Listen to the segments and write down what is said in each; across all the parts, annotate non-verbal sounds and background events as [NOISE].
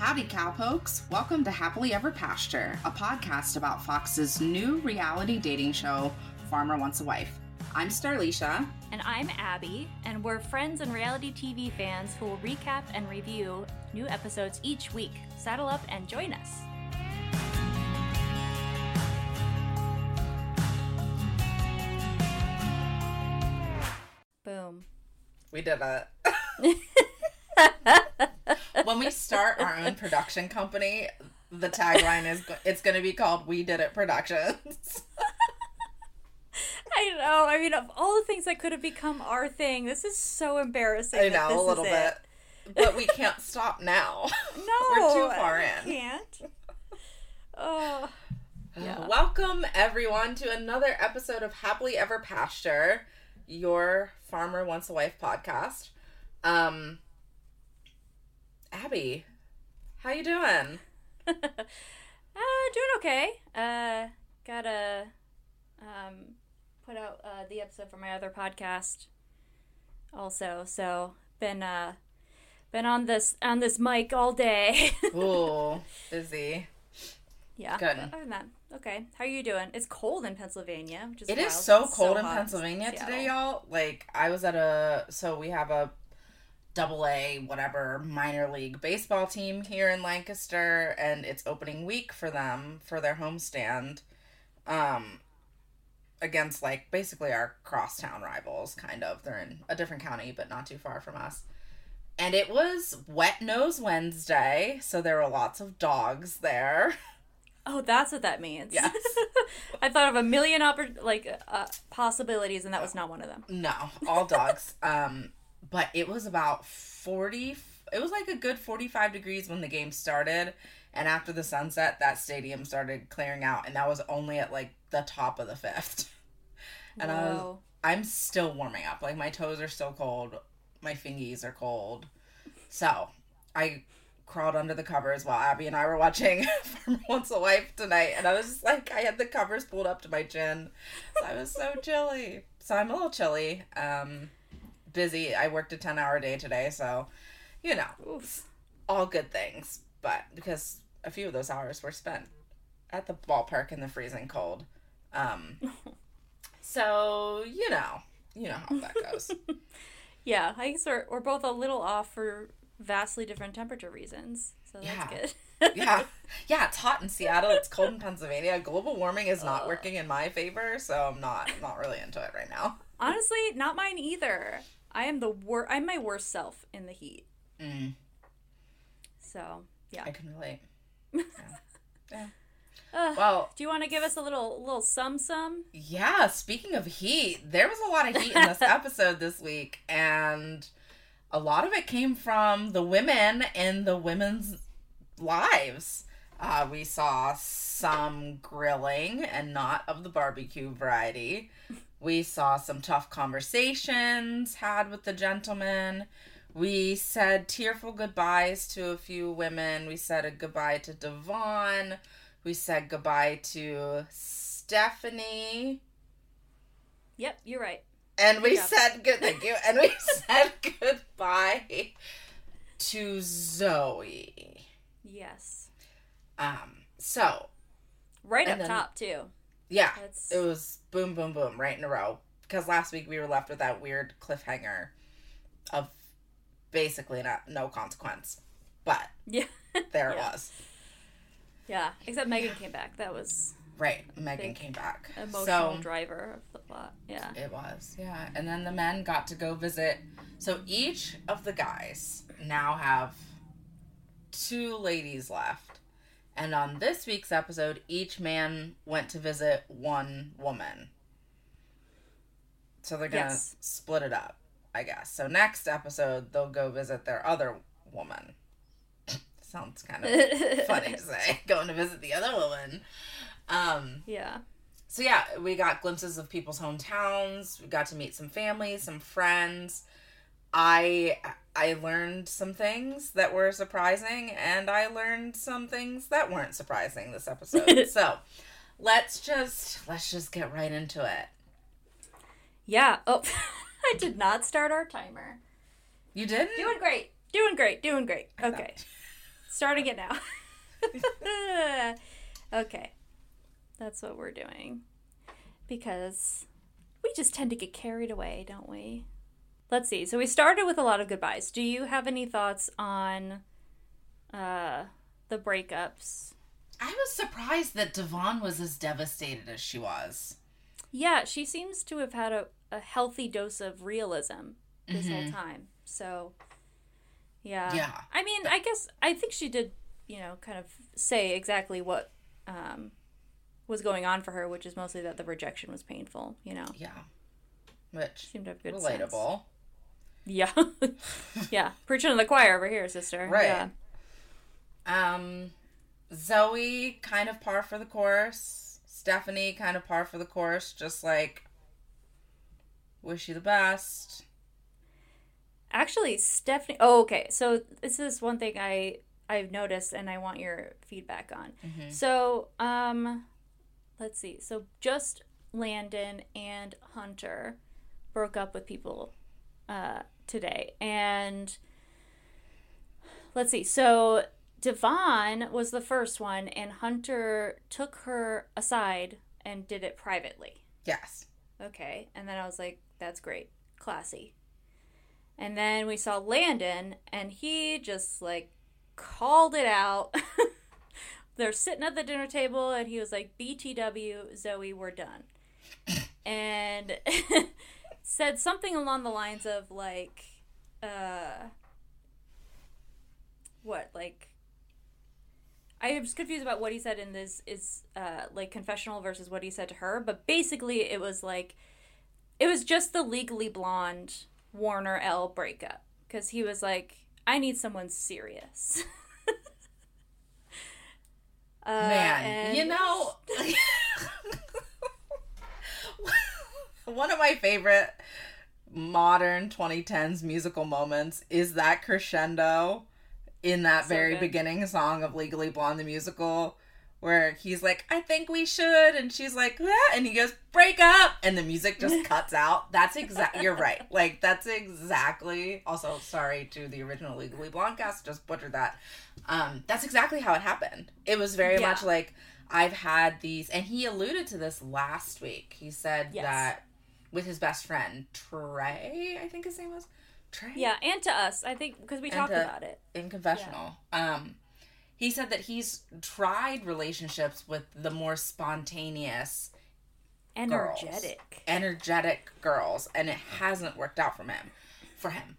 Howdy, cowpokes. Welcome to Happily Ever Pasture, a podcast about Fox's new reality dating show, Farmer Wants a Wife. I'm Starlisha. And I'm Abby, and we're friends and reality TV fans who will recap and review new episodes each week. Saddle up and join us. Boom. We did it. [LAUGHS] [LAUGHS] when we start our own production company, the tagline is it's going to be called We Did It Productions. [LAUGHS] I know. I mean, of all the things that could have become our thing, this is so embarrassing. I know, a little bit. it. But we can't stop now. No, [LAUGHS] [LAUGHS] We're too far in. Can't. Oh, [SIGHS] Yeah. Welcome, everyone, to another episode of Happily Ever Pasture, your Farmer Wants a Wife podcast. Um, Abby, how you doing? [LAUGHS] uh, doing okay. Uh, gotta um put out uh, the episode for my other podcast. Also, so been uh been on this on this mic all day. [LAUGHS] Ooh, busy. yeah. Good. Other than that, okay. How are you doing? It's cold in Pennsylvania, which is It is wild. so It's cold in Pennsylvania today, y'all. Like, I was at a, so we have a double A, whatever, minor league baseball team here in Lancaster, and it's opening week for them for their homestand. Um, against like basically our crosstown rivals, kind of. They're in a different county, but not too far from us. And it was Wet Nose Wednesday, so there were lots of dogs there. [LAUGHS] Oh, that's what that means. Yes. [LAUGHS] I thought of a million oppor- like uh, possibilities, and that was not one of them. No, all dogs. [LAUGHS] um, but it was about 40, it was like a good 45 degrees when the game started. And after the sunset, that stadium started clearing out. And that was only at like the top of the fifth. [LAUGHS] And i was i'm still warming up. Like my toes are still cold. My fingies are cold. So I crawled under the covers while Abby and I were watching [LAUGHS] Farmer Wants a Wife tonight. And I was just like, I had the covers pulled up to my chin. So I was so chilly. So I'm a little chilly. Um, busy. I worked a 10 hour day today. So, you know, Oof. all good things. But because a few of those hours were spent at the ballpark in the freezing cold. Um, [LAUGHS] so, you know, you know how that goes. [LAUGHS] Yeah, I guess we're, we're both a little off for vastly different temperature reasons. So that's Yeah. good. yeah. [LAUGHS] Yeah, it's hot in Seattle. It's cold in Pennsylvania. Global warming is not working in my favor, so I'm not I'm not really into it right now. Honestly, not mine either. I am the worst. I'm my worst self in the heat. Mm, So yeah. I can relate. [LAUGHS] Yeah. yeah. Ugh. Well, Do you want to give us a little little sum sum? Yeah, speaking of heat, there was a lot of heat in this [LAUGHS] episode this week, and a lot of it came from the women in the women's lives. Uh, we saw some grilling and not of the barbecue variety. We saw some tough conversations had with the gentlemen. We said tearful goodbyes to a few women. We said a goodbye to Devon. We said goodbye to Stephanie. Yep, you're right. And we said good thank you. And we [LAUGHS] said goodbye to Zoe. Yes. Um so Right up then- top too. yeah, That's it was boom boom boom right in a row. Because last week we were left with that weird cliffhanger of basically not no consequence. But yeah. [LAUGHS] there Yeah. it was. yeah. Except Megan came back. That was Right. Megan came back. emotional so driver of the plot. Yeah. It was, yeah. And then the men got to go visit. So each of the guys now have two ladies left. And on this week's episode, each man went to visit one woman. So they're going to Yes. split it up, I guess. So next episode, they'll go visit their other woman. [LAUGHS] Sounds kind of [LAUGHS] funny to say, [LAUGHS] going to visit the other woman. Um, yeah. so yeah, we got glimpses of people's hometowns. We got to meet some families, some friends. I I learned some things that were surprising, and I learned some things that weren't surprising this episode. [LAUGHS] so let's just let's just get right into it. Yeah. Oh, [LAUGHS] I did not start our timer. You didn't? Doing great. Doing great. Doing great. Okay. Starting it now. [LAUGHS] okay. That's what we're doing. Because we just tend to get carried away, don't we? Let's see. So we started with a lot of goodbyes. Do you have any thoughts on uh, the breakups? I was surprised that Devon was as devastated as she was. Yeah, she seems to have had a, a healthy dose of realism this whole time. So, yeah. Yeah. I mean, I guess I think she did, you know, kind of say exactly what um, was going on for her, which is mostly that the rejection was painful. You know, Yeah. Which seemed to have good sense. Yeah, [LAUGHS] yeah. Preaching to the choir over here, sister. Right. Yeah. Um Zoe kind of par for the course. Stephanie kind of par for the course, just like wish you the best. Actually, Stephanie. Oh, okay. So this is one thing I I've noticed, and I want your feedback on. So, um, let's see. So just Landon and Hunter broke up with people uh, today, and let's see. So Devon was the first one, and Hunter took her aside and did it privately. Yes. Okay. And then I was like, that's great. Classy. And then we saw Landon, and he just like called it out. [LAUGHS] They're sitting at the dinner table, and he was like, BTW, Zoe, we're done. [LAUGHS] and [LAUGHS] said something along the lines of like, uh, what, like, I was confused about what he said in this is uh, like confessional versus what he said to her, but basically it was like it was just the legally blonde Warner Elle breakup because he was like, I need someone serious. [LAUGHS] uh, Man, you know [LAUGHS] one of my favorite modern 2010s musical moments is that crescendo in that So very good. beginning song of Legally Blonde the musical where he's like I think we should and she's like "Ah," and he goes break up and the music just [LAUGHS] cuts out that's exact you're right like that's exactly also sorry to the original Legally Blonde cast just butchered that um that's exactly how it happened it was very Yeah. much like I've had these and he alluded to this last week he said Yes. that with his best friend Trey I think his name was Trey yeah, and to us, I think because we And talked to- about it. in confessional um he said that he's tried relationships with the more spontaneous girls. Energetic. energetic girls and it hasn't worked out for him for him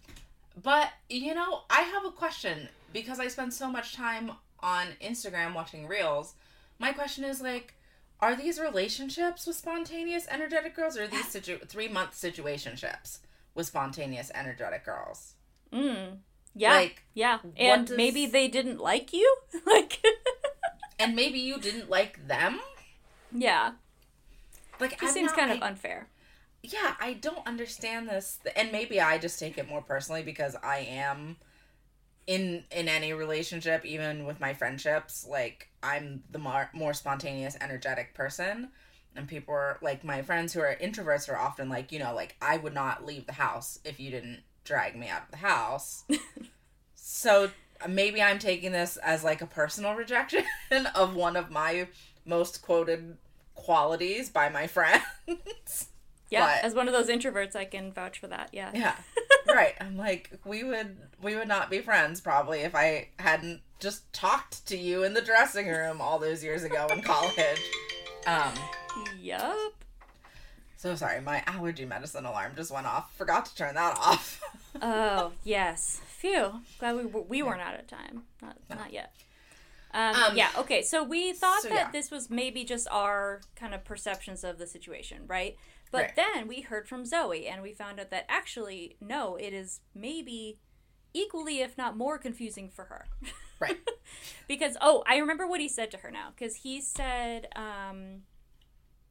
but you know i have a question because i spend so much time on instagram watching reels my question is like are these relationships with spontaneous energetic girls or are these situ- three month situationships with spontaneous energetic girls Mm. Yeah. Like, yeah. And does- maybe they didn't like you. [LAUGHS] like, [LAUGHS] and maybe you didn't like them yeah. like It I'm seems not- kind of unfair. yeah, I don't understand this, and maybe I just take it more personally because I am in in any relationship, even with my friendships, like I'm the more more spontaneous, energetic person, and people are like my friends who are introverts are often like, you know, like I would not leave the house if you didn't drag me out of the house. [LAUGHS] so uh, maybe I'm taking this as like a personal rejection [LAUGHS] of one of my most quoted qualities by my friends. Yeah. But- As one of those introverts, I can vouch for that. Yeah. Yeah. [LAUGHS] right. I'm like, we would we would not be friends probably if I hadn't just talked to you in the dressing room all those years ago in college. Um Yup. so sorry, my allergy medicine alarm just went off. Forgot to turn that off. [LAUGHS] Oh yes. Phew. Glad we we weren't out of time. Not not yet. Um, Um, yeah. Okay. So we thought so that yeah. this was maybe just our kind of perceptions of the situation, right? But Right. then we heard from Zoe, and we found out that actually, no, it is maybe equally, if not more, confusing for her. right. [LAUGHS] because oh i remember what he said to her now because he said um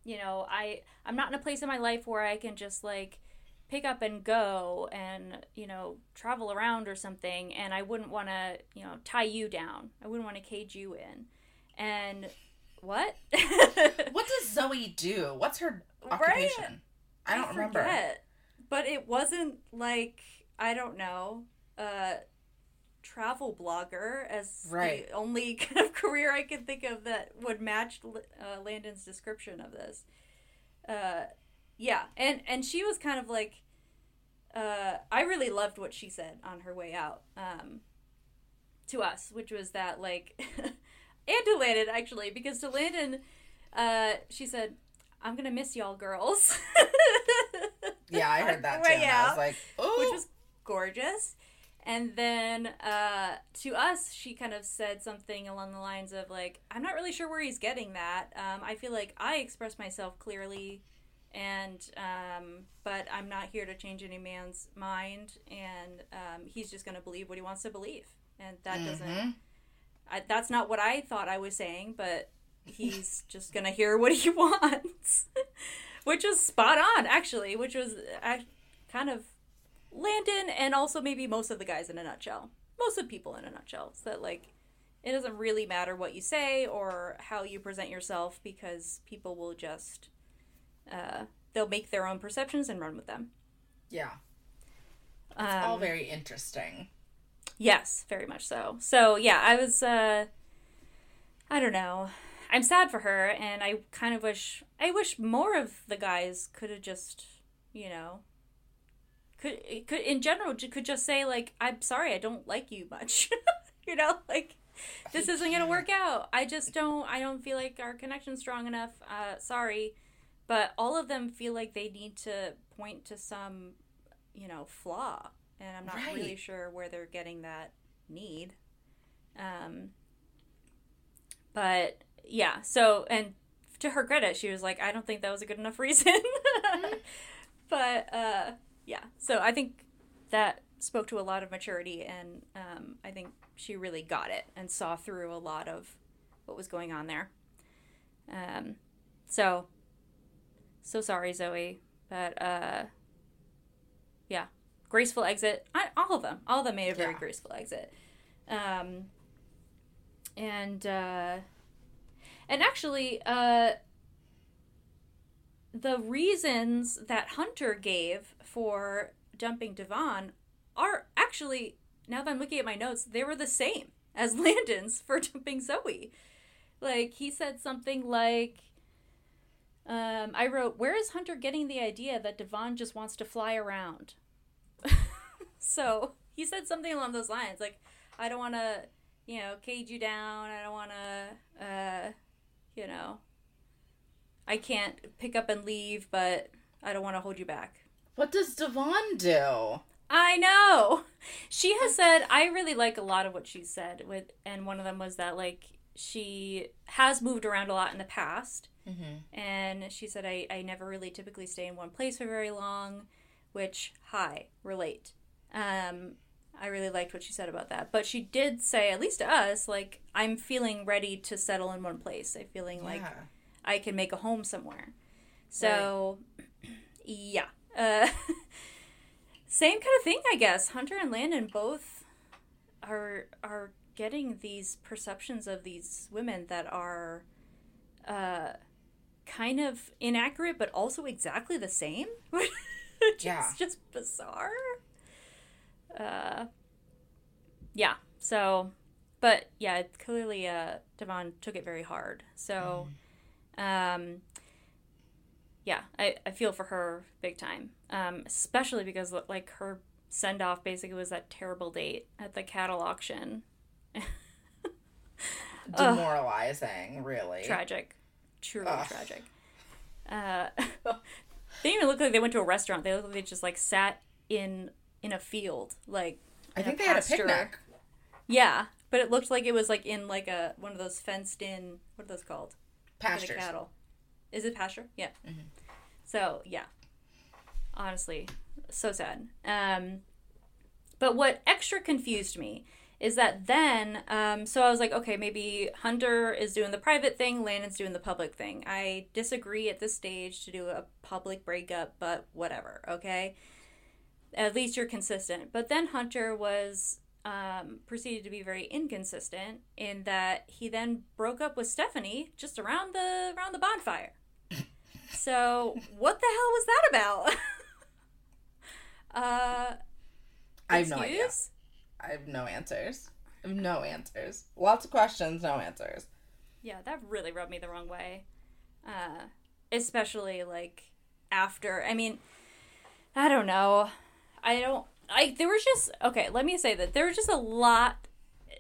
you know i i'm not in a place in my life where i can just like pick up and go and you know travel around or something and i wouldn't want to you know tie you down i wouldn't want to cage you in and what [LAUGHS] What does Zoe do? What's her Right? occupation? I don't remember. forget. but it wasn't like i don't know uh travel blogger as Right. the only [LAUGHS] kind of career I could think of that would match uh, Landon's description of this. Uh, yeah, and and she was kind of like, uh, I really loved what she said on her way out um, to us, which was that like, [LAUGHS] and to Landon actually, because to Landon, uh, she said, "I'm gonna miss y'all, girls." [LAUGHS] Yeah, I heard that too. Yeah, I was like, oh, which was gorgeous. And then uh, to us, she kind of said something along the lines of like, "I'm not really sure where he's getting that. Um, I feel like I express myself clearly, and um, but I'm not here to change any man's mind, and um, he's just going to believe what he wants to believe, and that doesn't. Mhm. I, that's not what I thought I was saying, but he's [LAUGHS] just gonna hear what he [LAUGHS] wants, which was spot on actually, which was uh, kind of Landon and also maybe most of the guys in a nutshell, most of the people in a nutshell. So that like it doesn't really matter what you say or how you present yourself because people will just uh, they'll make their own perceptions and run with them. yeah, Um, all very interesting. Yes, very much so. So yeah, I was uh I don't know. I'm sad for her and I kind of wish I wish more of the guys could have just, you know, could could in general could just say like I'm sorry, I don't like you much. [LAUGHS] you know, like this isn't going to work out. I just don't I don't feel like our connection's strong enough. Uh sorry. But all of them feel like they need to point to some, you know, flaw and I'm not really sure where they're getting that need. Um, but yeah, so and to her credit, she was like, "I don't think that was a good enough reason." [LAUGHS] but uh, yeah, so I think that spoke to a lot of maturity, and um, I think she really got it and saw through a lot of what was going on there. Um, so so sorry, Zoe, but uh, yeah, graceful exit. I, all of them, all of them made a very Yeah. graceful exit. Um, and uh, and actually, uh, the reasons that Hunter gave for dumping Devon are actually now that I'm looking at my notes, they were the same as [LAUGHS] Landon's for dumping Zoe. Like he said something like. Um, I wrote, Where is Hunter getting the idea that Devon just wants to fly around? [LAUGHS] so he said something along those lines, like, I don't want to, you know, cage you down. I don't want to, uh, you know, I can't pick up and leave, but I don't want to hold you back. What does Devon do? I know. She has said I really like a lot of what she said with and one of them was that like she has moved around a lot in the past. Mm-hmm. and she said I, I never really typically stay in one place for very long which hi relate. Um i really liked what she said about that. But she did say at least to us like i'm feeling ready to settle in one place. I'm feeling like i can make a home somewhere. So [CLEARS THROAT] yeah uh [LAUGHS] same kind of thing i guess. Hunter and landon both are are getting these perceptions of these women that are uh kind of inaccurate but also exactly the same [LAUGHS] Yeah. just bizarre. Uh yeah so but yeah clearly uh devon took it very hard. So um yeah I, I feel for her big time um especially because like her send off basically was that terrible date at the cattle auction Ugh. [LAUGHS] Demoralizing, really. [LAUGHS] tragic truly Ugh. tragic uh [LAUGHS] they didn't even look like they went to a restaurant they looked like they just like sat in in a field like I think they had a pasture. picnic. yeah but it looked like it was like in like a one of those fenced in what are those called the cattle is it pasture yeah Mhm. So yeah. Honestly so sad. Um but what extra confused me is that then um, so i was like okay maybe hunter is doing the private thing landon's doing the public thing. I disagree at this stage to do a public breakup but whatever okay? At least you're consistent. But then hunter was um, proceeded to be very inconsistent in that he then broke up with stephanie just around the around the bonfire so what the hell was that about [LAUGHS] uh I have no idea. I have no answers. I have no answers. Lots of questions, no answers. Yeah, that really rubbed me the wrong way. Uh, especially like after. I mean, I don't know. I don't. I there was just okay. Let me say that there was just a lot.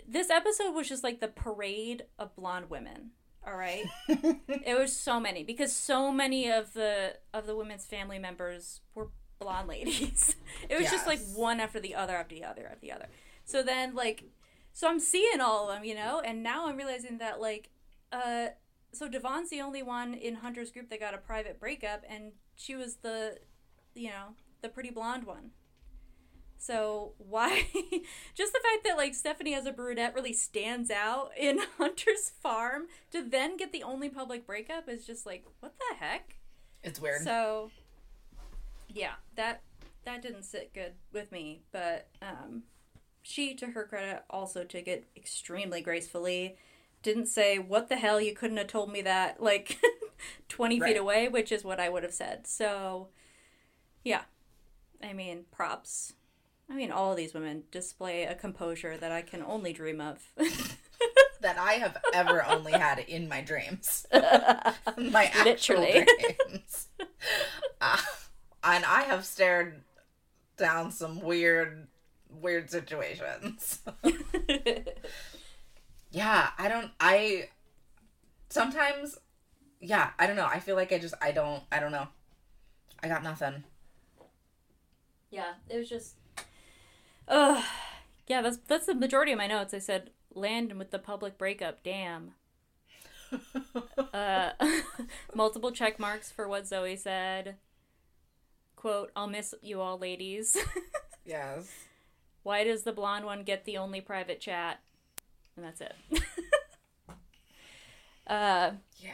This episode was just like the parade of blonde women. All right, [LAUGHS] it was so many because so many of the of the women's family members were blonde ladies. [LAUGHS] It was just like one after the other after the other after the other. So then like, so I'm seeing all of them, you know, and now I'm realizing that like, uh, so Devon's the only one in Hunter's group that got a private breakup, and she was the, you know, the pretty blonde one. So why, [LAUGHS] just the fact that like Stephanie as a brunette really stands out in [LAUGHS] Hunter's farm to then get the only public breakup is just like what the heck. It's weird. So, yeah, that that didn't sit good with me. But um, she, to her credit, also took it extremely gracefully. Didn't say what the hell you couldn't have told me that [LAUGHS] like twenty Right. feet away, which is what I would have said. So, yeah, I mean props. I mean, all of these women display a composure that I can only dream of. [LAUGHS] that I have ever only had in my dreams. [LAUGHS] my actual Literally. dreams. Uh, and I have stared down some weird, weird situations. [LAUGHS] yeah, I don't, I, sometimes, yeah, I don't know. I feel like I just, I don't, I don't know. I got nothing. Yeah, it was just. Ugh. Yeah, that's that's the majority of my notes. I said land with the public breakup. Damn. [LAUGHS] Uh, [LAUGHS] multiple check marks for what Zoe said. Quote: "I'll miss you all, ladies." [LAUGHS] yes. Why does the blonde one get the only private chat? And that's it. uh, Yeah.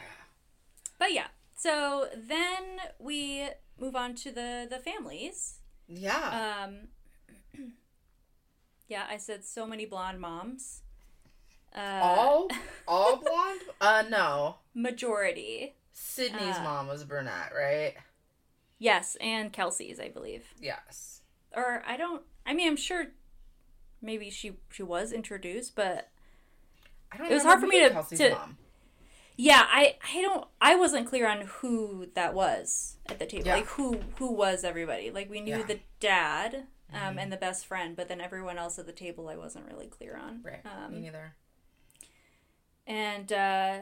but yeah. So then we move on to the the families. Yeah. Um, yeah, I said so many blonde moms. Uh, all, [LAUGHS] all blonde? Uh, no. majority. Sydney's Uh, mom was brunette, right? Yes, and Kelsey's, I believe. Yes. Or I don't. I mean, I'm sure. Maybe she she was introduced, but I don't It was hard for me to- Kelsey's to- mom. yeah, I I don't. I wasn't clear on who that was at the table. Yeah. Like who who was everybody? Like we knew Yeah. The dad. Um, and the best friend, but then everyone else at the table I wasn't really clear on. Right. Um, Me neither. And uh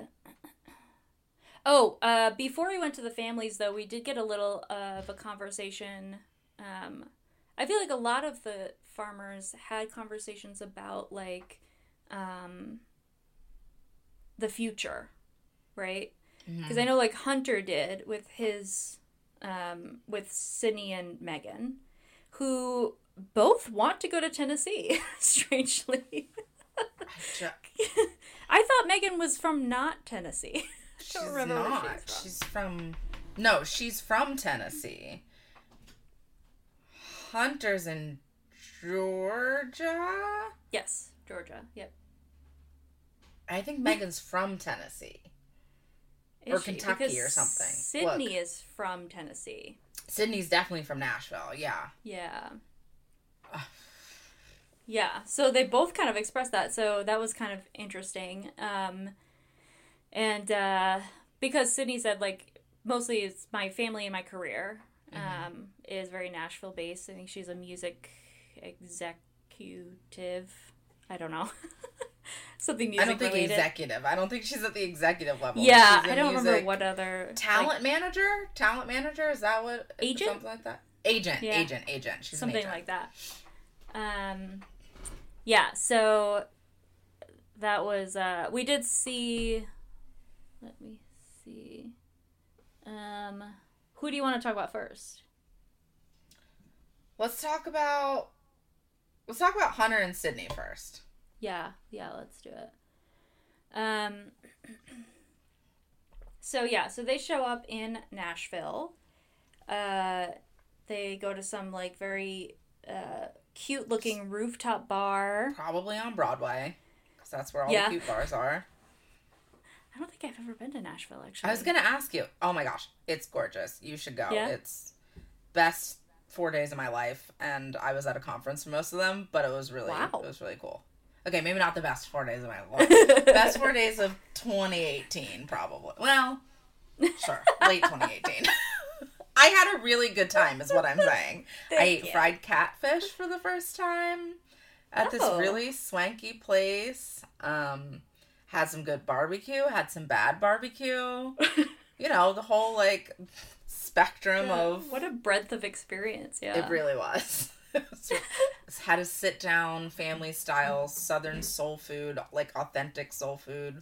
oh, uh before we went to the families though, we did get a little uh, of a conversation. Um I feel like a lot of the farmers had conversations about like um the future, right? Because I know like Hunter did with his um with Sydney and Megan, who both want to go to Tennessee, [LAUGHS] strangely. I thought Megan was from not Tennessee. [LAUGHS] She's don't remember where she's from. She's from. No, she's from Tennessee. Hunter's in Georgia. Yes, Georgia. Yep. I think Megan's from Tennessee. Is Or she? Kentucky Because or something. Sydney is from Tennessee. Sydney's definitely from Nashville. Yeah. Yeah. Yeah. So they both kind of expressed that. So that was kind of interesting. Um, and uh, because Sydney said like mostly it's my family and my career Mm-hmm. um, is very Nashville based. I think she's a music executive. I don't know. [LAUGHS] [LAUGHS] Something music I don't think related. executive. I don't think she's at the executive level. yeah, I don't remember what other Talent like, manager? Talent manager? Is that what? Agent? Something like that? Agent. Yeah. Agent. Agent. She's an something agent. like that. Um, yeah. So that was uh, we did see. Let me see. Um, who do you want to talk about first? Let's talk about. Let's talk about Hunter and Sydney first. Yeah, yeah, let's do it. Um [CLEARS THROAT] So yeah, so they show up in Nashville. Uh they go to some like very uh cute looking rooftop bar. Probably on Broadway, because that's where all Yeah. the cute bars are. [LAUGHS] I don't think I've ever been to Nashville actually. I was gonna ask you. Oh my gosh, it's gorgeous. You should go. Yeah? It's best four days of my life, and I was at a conference for most of them. But it was really, Wow. it was really cool. Okay, maybe not the best four days of my life. [LAUGHS] best four days of 2018, probably. Well, sure, late 2018. [LAUGHS] I had a really good time, is what I'm [LAUGHS] saying. I ate you. fried catfish for the first time at this Oh. really swanky place. Um, had some good barbecue, had some bad barbecue. you know, the whole like spectrum of what a breadth of experience. Yeah. it really was. So, had a sit down family style southern soul food, like authentic soul food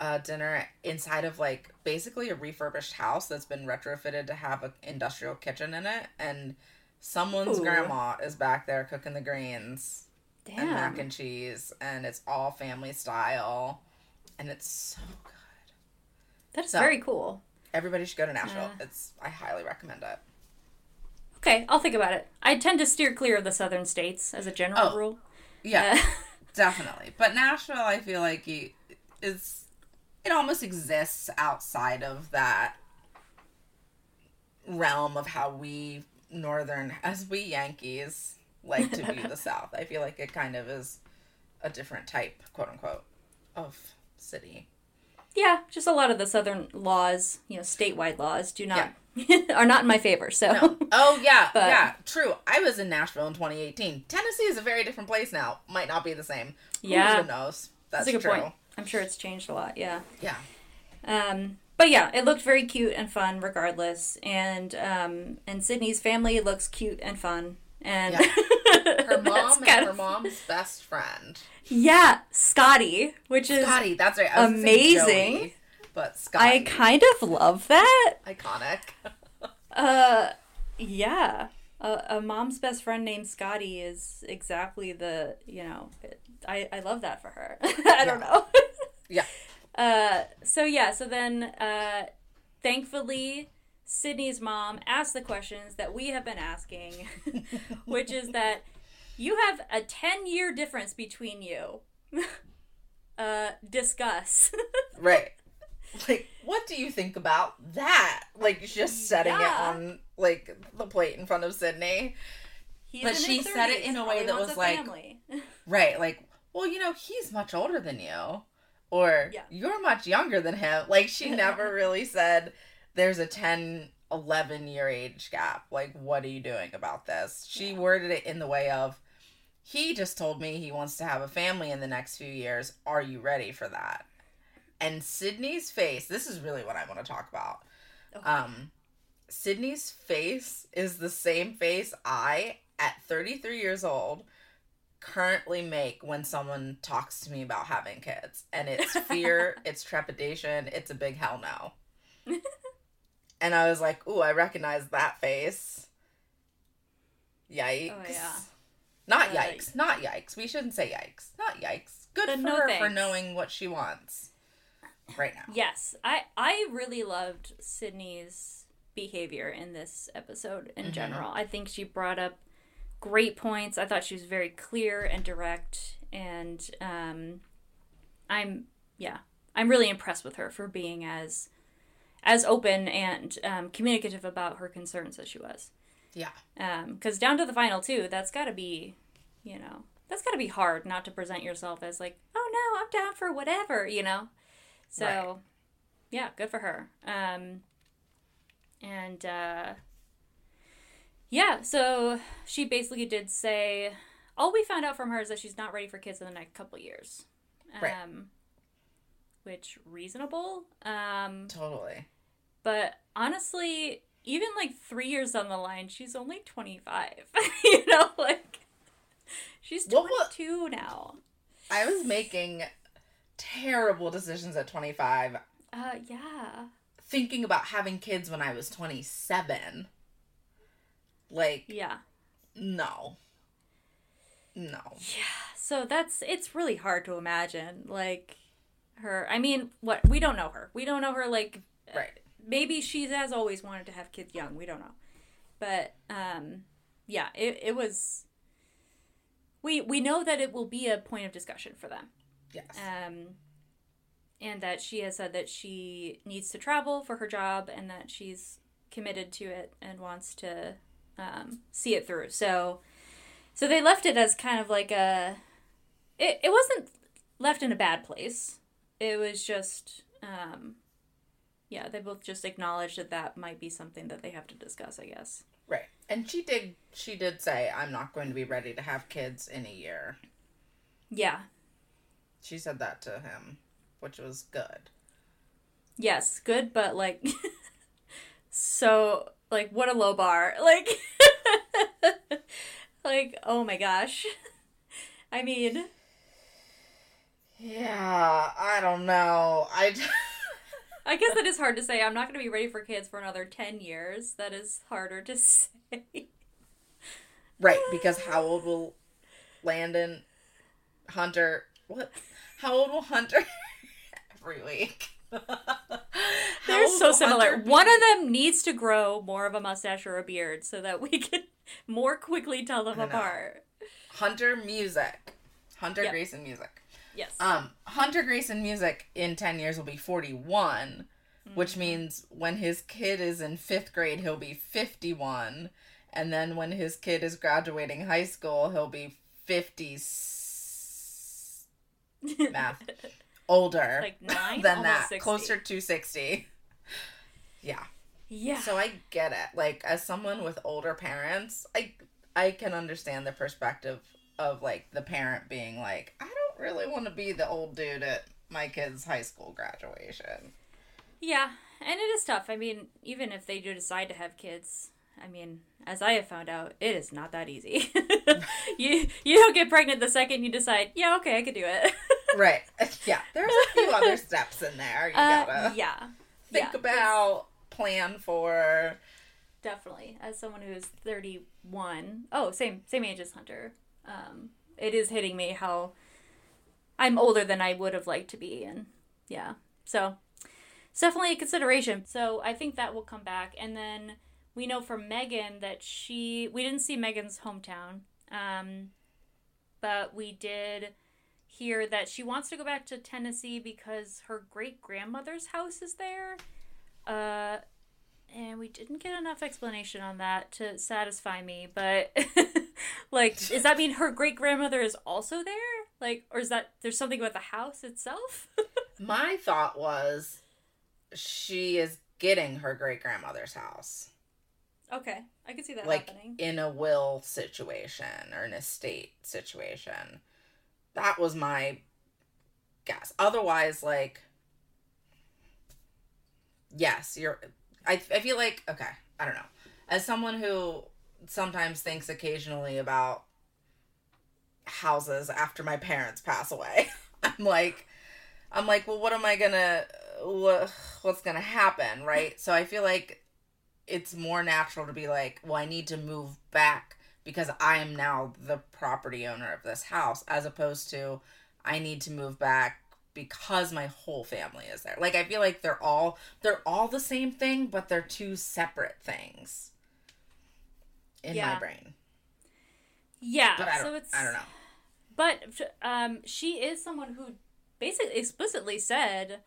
uh, dinner inside of like basically a refurbished house that's been retrofitted to have an industrial kitchen in it, and someone's Ooh. grandma is back there cooking the greens and mac and cheese, and it's all family style, and it's so good. That's So- very cool. Everybody should go to Nashville. Yeah. It's I highly recommend it. Okay, I'll think about it. I tend to steer clear of the southern states as a general Oh. rule. Yeah. Uh, [LAUGHS] Definitely. But Nashville, I feel like you, is it almost exists outside of that realm of how we northern as we Yankees like to view the [LAUGHS] South. I feel like it kind of is a different type, quote unquote, of city. yeah, just a lot of the southern laws, you know, statewide laws, do not [LAUGHS] are not in my favor. So No. Oh yeah, [LAUGHS] But- yeah, true. I was in Nashville in 2018. Tennessee is a very different place now. Might not be the same. Yeah. Who knows? That's, that's a good true. point. I'm sure it's changed a lot. Yeah. Yeah. Um, but yeah, it looked very cute and fun, regardless. And um, and Sydney's family looks cute and fun. And Yeah. [LAUGHS] Her mom and her of- mom's best friend. yeah, Scotty, which is Scotty, that's right. I was gonna amazing. But I kind of love that. iconic. Uh, yeah. A, a mom's best friend named Scotty is exactly the you know. It, I I love that for her. [LAUGHS] I don't know. [LAUGHS] Yeah. Uh, so yeah. So then, uh, thankfully, Sydney's mom asked the questions that we have been asking, [LAUGHS] which is that you have a ten year difference between you. uh, discuss. Right. Like, what do you think about that? Like, just setting it on like the plate in front of Sydney. He's But she said it in a way that was like- family. [LAUGHS] Right. Like, well, you know, he's much older than you, or Yeah. you're much younger than him. Like, she [LAUGHS] never really said there's a 10, 11 year age gap. Like, what are you doing about this? She worded it in the way of, he just told me he wants to have a family in the next few years. Are you ready for that? And Sydney's face, this is really what I want to talk about. Okay. Um, Sydney's face is the same face I, at 33 years old, currently make when someone talks to me about having kids. And it's fear, [LAUGHS] it's trepidation, it's a big hell no. [LAUGHS] and I was like, ooh, I recognize that face. Yikes. Oh, yeah. Not yikes. Not yikes. We shouldn't say yikes. Not yikes. Good But for no her for knowing what she wants right now. Yes, I I really loved Sydney's behavior in this episode in Mhm. general. I think she brought up great points. I thought she was very clear and direct, and um, I'm yeah, I'm really impressed with her for being as as open and um, communicative about her concerns as she was. Yeah. Because down to the final two, that's got to be, you know, that's got to be hard not to present yourself as like, oh no, I'm down for whatever, you know. So, Right. yeah, good for her. Um, and uh, yeah, so she basically did say all we found out from her is that she's not ready for kids in the next couple years. Um, Right. Which reasonable. Um, Totally. but honestly, even like three years down the line, she's only 25. [LAUGHS] you know, like, she's wa- 22 now. I was making terrible decisions at 25, Uh, yeah. thinking about having kids when I was 27. Like, Yeah. no. No. Yeah. So that's, it's really hard to imagine, like, her. I mean, what? We don't know her. We don't know her, like, Right. maybe she has always wanted to have kids young. We don't know. But, um, yeah, it, it was. We, we know that it will be a point of discussion for them. Yes. um, and that she has said that she needs to travel for her job and that she's committed to it and wants to um, see it through. So, so they left it as kind of like a. It it wasn't left in a bad place. It was just, um, yeah, they both just acknowledged that that might be something that they have to discuss. I guess. Right. And she did she did say I'm not going to be ready to have kids in a year. Yeah. She said that to him, which was good. Yes, good, but like, [LAUGHS] so like what a low bar. [LAUGHS] Like, like oh my gosh. [LAUGHS] I mean, Yeah, I don't know. I I guess that is hard to say. I'm not going to be ready for kids for another 10 years. That is harder to say. Right, because how old will Landon Hunter what? How old will Hunter [LAUGHS] every week? [LAUGHS] They're so similar. Hunter? One of them needs to grow more of a mustache or a beard so that we can [LAUGHS] more quickly tell them know. apart. Hunter Music. Hunter Yep. Grayson Music. Yes. Um, Hunter Grayson Music in 10 years will be 41, which Mm-hmm. means when his kid is in fifth grade, he'll be 51. And then when his kid is graduating high school, he'll be 50. Math. [LAUGHS] Older like nine? than that. 60. Closer to 60. Yeah. Yeah. So I get it. Like as someone with older parents, I I can understand the perspective of like the parent being like, I don't really want to be the old dude at my kid's high school graduation. Yeah, and it is tough. I mean, even if they do decide to have kids, I mean, as I have found out, it is not that easy. [LAUGHS] you you don't get pregnant the second you decide, yeah, okay, I could do it. [LAUGHS] Right. [LAUGHS] Yeah. There's a few other steps in there. You Uh, gotta yeah, think yeah, about, plan for. definitely. As someone who is 31, oh, same same age as Hunter, um, it is hitting me how I'm older than I would have liked to be, and yeah, so it's definitely a consideration. So I think that will come back, and then we know from Megan that she we didn't see Megan's hometown, um, but we did hear that she wants to go back to Tennessee because her great grandmother's house is there. Uh, and we didn't get enough explanation on that to satisfy me, but [LAUGHS] like, does that mean her great grandmother is also there? Like, or is that there's something about the house itself? [LAUGHS] My thought was she is getting her great grandmother's house. okay, I can see that like happening. in a will situation or an estate situation. That was my guess. Otherwise, like, yes, you're. I I feel like okay. I don't know. As someone who sometimes thinks occasionally about houses after my parents pass away, [LAUGHS] I'm like, I'm like, well, what am I gonna, what, what's gonna happen, right? So I feel like it's more natural to be like, well, I need to move back because I am now the property owner of this house, as opposed to I need to move back because my whole family is there. Like I feel like they're all they're all the same thing, but they're two separate things in Yeah. my brain. Yeah, But I don't, so it's I don't know. But um, she is someone who basically explicitly said,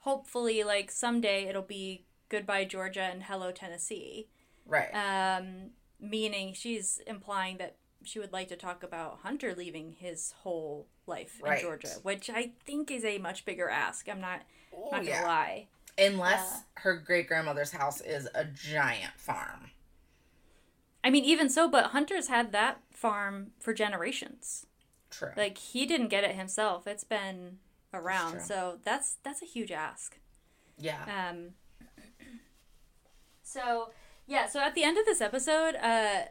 hopefully, like someday it'll be goodbye Georgia and hello Tennessee. Right. Um, meaning she's implying that she would like to talk about Hunter leaving his whole life in Georgia, which I think is a much bigger ask. I'm not Oh, not gonna yeah. lie. Unless her great grandmother's house is a giant farm. I mean, even so, but Hunter's had that farm for generations. True. Like he didn't get it himself; it's been around. true. So that's that's a huge ask. yeah. Um, [CLEARS THROAT] so yeah, so at the end of this episode, uh,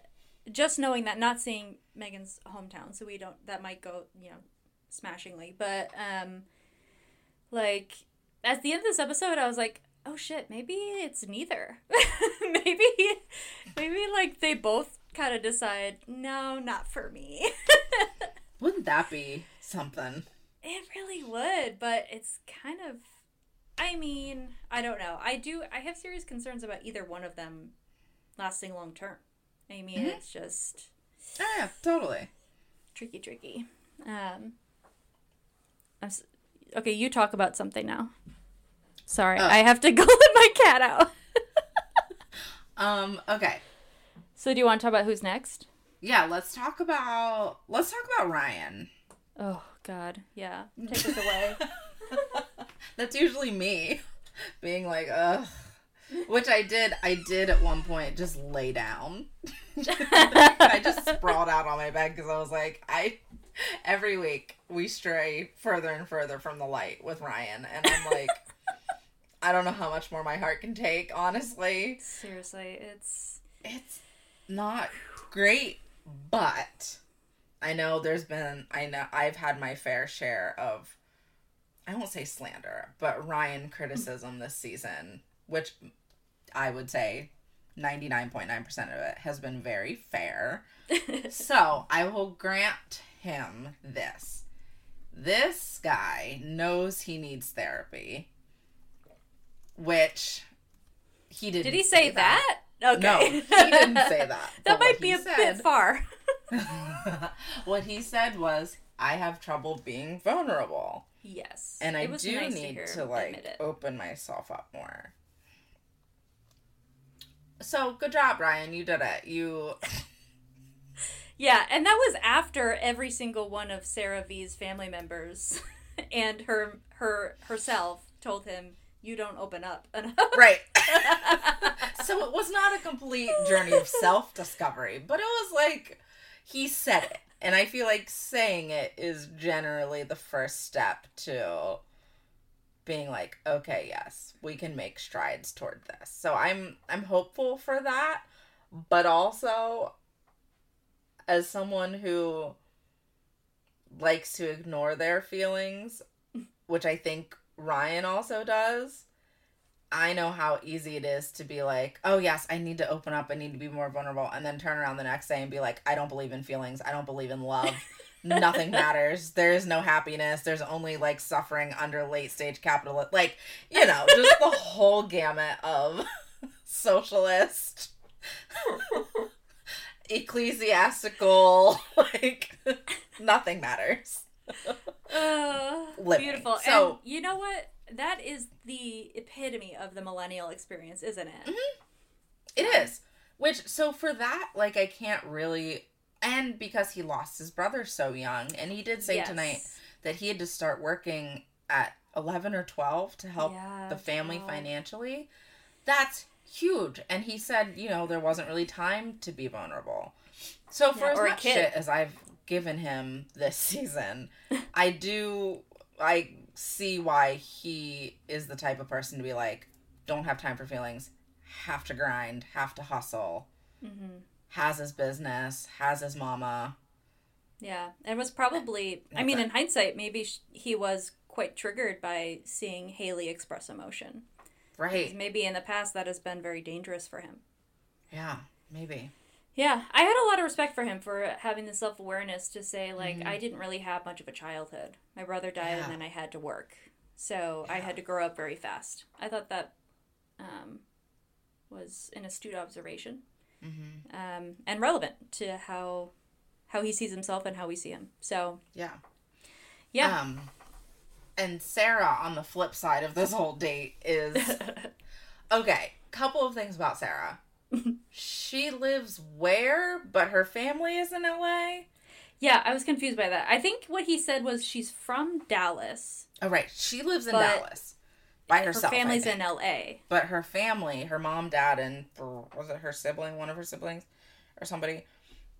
just knowing that not seeing Megan's hometown, so we don't that might go you know smashingly, but um, like at the end of this episode, I was like, oh shit, maybe it's neither. [LAUGHS] maybe maybe like they both kind of decide, no, not for me. [LAUGHS] Wouldn't that be something? It really would, but it's kind of. I mean, I don't know. I do. I have serious concerns about either one of them lasting long term. I mean, Mhm. it's just Oh, yeah, totally. tricky, tricky. Um, s- okay, you talk about something now. Sorry, Oh. I have to [LAUGHS] go let my cat out. [LAUGHS] Um, okay. So do you want to talk about who's next? Yeah, let's talk about let's talk about Ryan. Oh God, yeah. Take us away. [LAUGHS] That's usually me being like, ugh. Which I did. I did at one point just lay down. [LAUGHS] I just sprawled out on my bed because I was like, I. Every week we stray further and further from the light with Ryan, and I'm like, I don't know how much more my heart can take. Honestly, Seriously, it's it's not great, but I know there's been. I know I've had my fair share of. I won't say slander, but Ryan criticism this season, which I would say 99.9% of it has been very fair. [LAUGHS] so I will grant him this. This guy knows he needs therapy, which he didn't. Did he say that? Okay. No, he didn't say that. [LAUGHS] that might be a said- bit far. [LAUGHS] what he said was, "I have trouble being vulnerable, Yes. and I do nice need hear to, like open myself up more." So good job, Ryan. You did it. You [LAUGHS] Yeah, and that was after every single one of Sarah V's family members [LAUGHS] and her her herself told him, "You don't open up enough." [LAUGHS] right. so it was not a complete journey of self discovery, but it was like he said it. And I feel like saying it is generally the first step to being like, okay, yes, we can make strides toward this. So I'm I'm hopeful for that, but also as someone who likes to ignore their feelings, [LAUGHS] which I think Ryan also does, I know how easy it is to be like, oh, yes, I need to open up. I need to be more vulnerable. And then turn around the next day and be like, I don't believe in feelings. I don't believe in love. [LAUGHS] Nothing matters. There is no happiness. There's only like suffering under late stage capital. Like, you know, just the whole gamut of [LAUGHS] socialist, ecclesiastical, like, nothing matters. Uh, beautiful. So- and you know what? That is the epitome of the millennial experience, isn't it? It is. Which so for that, like I can't really and because he lost his brother so young, and he did say Yes. tonight that he had to start working at eleven or twelve to help Yeah, the family 12. financially. That's huge. And he said, you know, there wasn't really time to be vulnerable. So for Yeah, as much shit as I've given him this [LAUGHS] season, [LAUGHS] I do I see why he is the type of person to be like, don't have time for feelings, have to grind, have to hustle, hmm has his business, has his mama. Yeah, and was probably. I mean, in hindsight, maybe he was quite triggered by seeing Haley express emotion. Right. Maybe in the past that has been very dangerous for him. Yeah, maybe. Yeah, I had a lot of respect for him for having the self awareness to say, like, Mhm. I didn't really have much of a childhood. My brother died, Yeah. and then I had to work, so I had to grow up very fast. I thought that um, was an astute observation hmm um, and relevant to how how he sees himself and how we see him. So Yeah. yeah, Um, and Sarah on the flip side of this whole date is [LAUGHS] okay. Couple of things about Sarah. [LAUGHS] she lives where, but her family is in LA. yeah, I was confused by that. I think what he said was she's from Dallas. Oh, right. She lives in Dallas by Her herself. I family's in L.A. but her family, her mom, dad, and was it her sibling, one of her siblings, or somebody,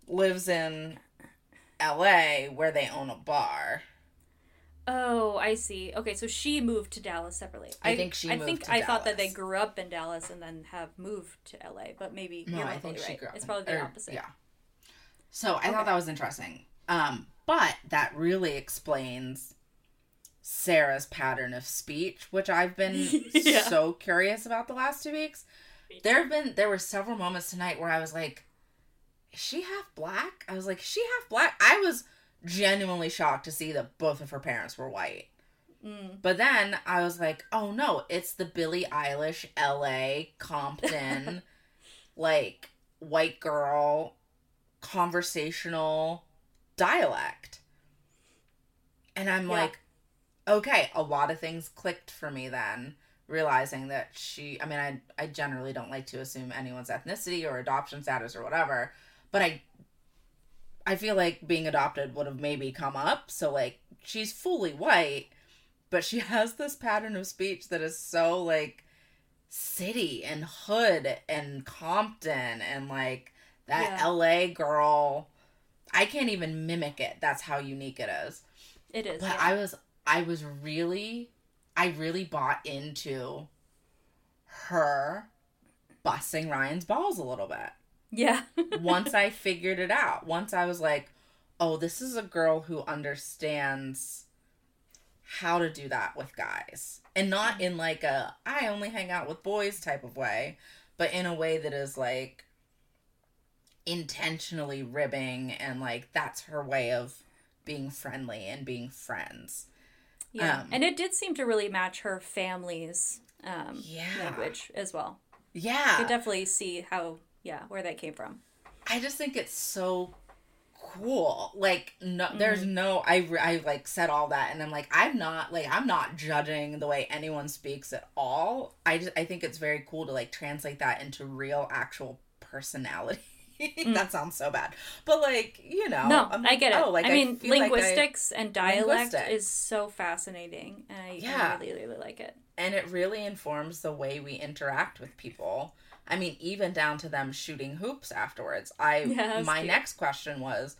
lives in L.A. where they own a bar. Oh, I see. Okay, so she moved to Dallas separately. I think she I moved think to I thought that they grew up in Dallas and then have moved to LA, but maybe No, you're I think she right. grew up. It's probably the or- opposite. Yeah. So I Okay. thought that was interesting. Um, but that really explains Sarah's pattern of speech, which I've been [LAUGHS] Yeah. so curious about the last two weeks. There have been there were several moments tonight where I was like, "Is she half black?" I was like, "Is "She half black." I was genuinely shocked to see that both of her parents were white. Mm. But then I was like, "Oh no, it's the Billie Eilish L.A. Compton, [LAUGHS] like white girl conversational dialect." And I'm Yeah. like, "Okay, a lot of things clicked for me then." realizing that she I mean I I generally don't like to assume anyone's ethnicity or adoption status or whatever, but I I feel like being adopted would have maybe come up. So like she's fully white, but she [LAUGHS] has this pattern of speech that is so like city and hood and Compton and like that Yeah. LA girl. I can't even mimic it. That's how unique it is. It is. But yeah. I was I was really I really bought into her busting Ryan's balls a little bit. yeah. [LAUGHS] Once I figured it out. Once I was like, "Oh, this is a girl who understands how to do that with guys." And not in like a I only hang out with boys type of way, but in a way that is like intentionally ribbing and like that's her way of being friendly and being friends. Yeah, Um, and it did seem to really match her family's um, Yeah. language as well. Yeah. You definitely see how, yeah, where that came from. I just think it's so cool. Like no there's no I I like said all that and I'm like I'm not like I'm not judging the way anyone speaks at all. I just I think it's very cool to like translate that into real actual personality. [LAUGHS] that mm. sounds so bad. But like, you know, No, I'm I get it. oh, like, I mean, feel like I- linguistics and dialect Linguistics. is so fascinating, and I, Yeah. I really, really like it. and it really informs the way we interact with people. I mean, even down to them shooting hoops afterwards. I [LAUGHS] Yeah, my cute. next question was,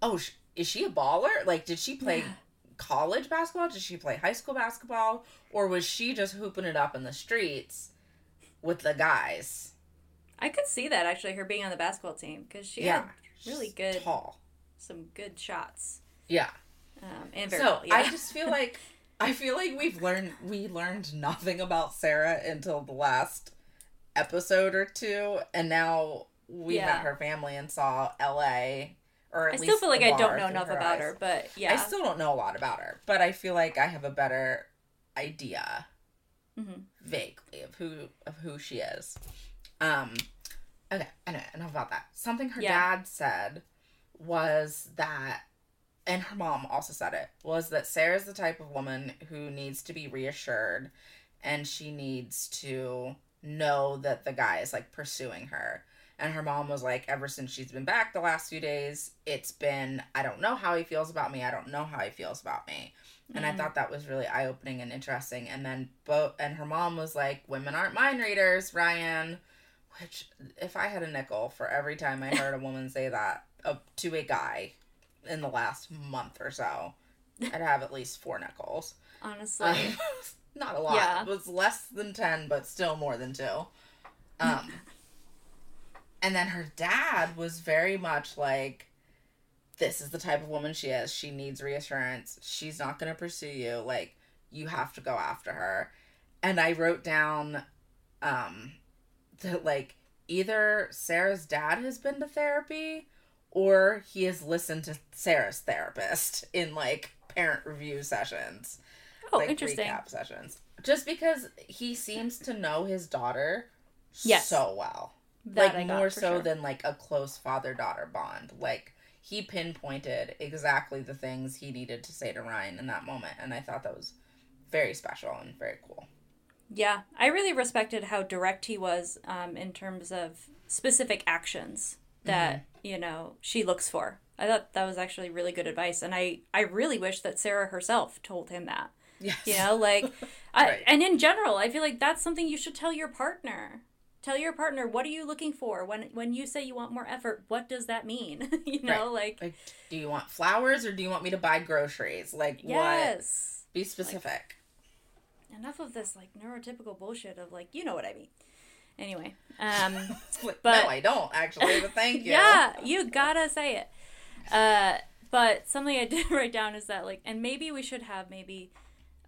oh, sh- is she a baller? Like, did she play Yeah. college basketball? Did she play high school basketball, or was she just hooping it up in the streets with the guys? I could see that actually, her being on the basketball team because she yeah, had really good, tall. some good shots, Yeah. um, and very So tall, yeah. I just feel [LAUGHS] like I feel like we've learned we learned nothing about Sarah until the last episode or two, and now we Yeah. met her family and saw L.A. Or at I still feel like I don't know enough her about eyes. her, but yeah, I still don't know a lot about her, but I feel like I have a better idea, Mhm. vaguely, of who of who she is. Um. Okay. Anyway, enough about that. Something her Yeah. dad said was that, and her mom also said it was that Sarah's the type of woman who needs to be reassured, and she needs to know that the guy is like pursuing her. And her mom was like, ever since she's been back the last few days, it's been, I don't know how he feels about me. I don't know how he feels about me. And I Mhm. thought that was really eye opening and interesting. And then, both, and her mom was like, women aren't mind readers, Ryan. Which, if I had a nickel for every time I heard a woman say that uh, to a guy in the last month or so, I'd have at least four nickels. honestly, Um, [LAUGHS] not a lot. Yeah. It was less than 10, but still more than two. Um, [LAUGHS] and then her dad was very much like, this is the type of woman she is. She needs reassurance. She's not going to pursue you. Like, you have to go after her. And I wrote down um, that, like, either Sarah's dad has been to therapy or he has listened to Sarah's therapist in, like, parent review sessions oh, like interesting. recap sessions. Just because he seems to know his daughter Yes. so well. That like more so sure. than like a close father daughter bond. Like he pinpointed exactly the things he needed to say to Ryan in that moment and I thought that was very special and very cool. Yeah, I really respected how direct he was um, in terms of specific actions that Mm-hmm. you know she looks for. I thought that was actually really good advice, and I I really wish that Sarah herself told him that. Yes. You know, like, [LAUGHS] I, and in general, I feel like that's something you should tell your partner. Tell your partner what are you looking for when when you say you want more effort. What does that mean? [LAUGHS] you know, like Like do you want flowers or do you want me to buy groceries? Like what? Be specific. Enough of this like neurotypical bullshit of like you know what I mean. Anyway, um. [LAUGHS] But- no, I don't actually, but thank [LAUGHS] you. Yeah, you gotta say it. Uh, but something I [LAUGHS] did write down is that like, and maybe we should have maybe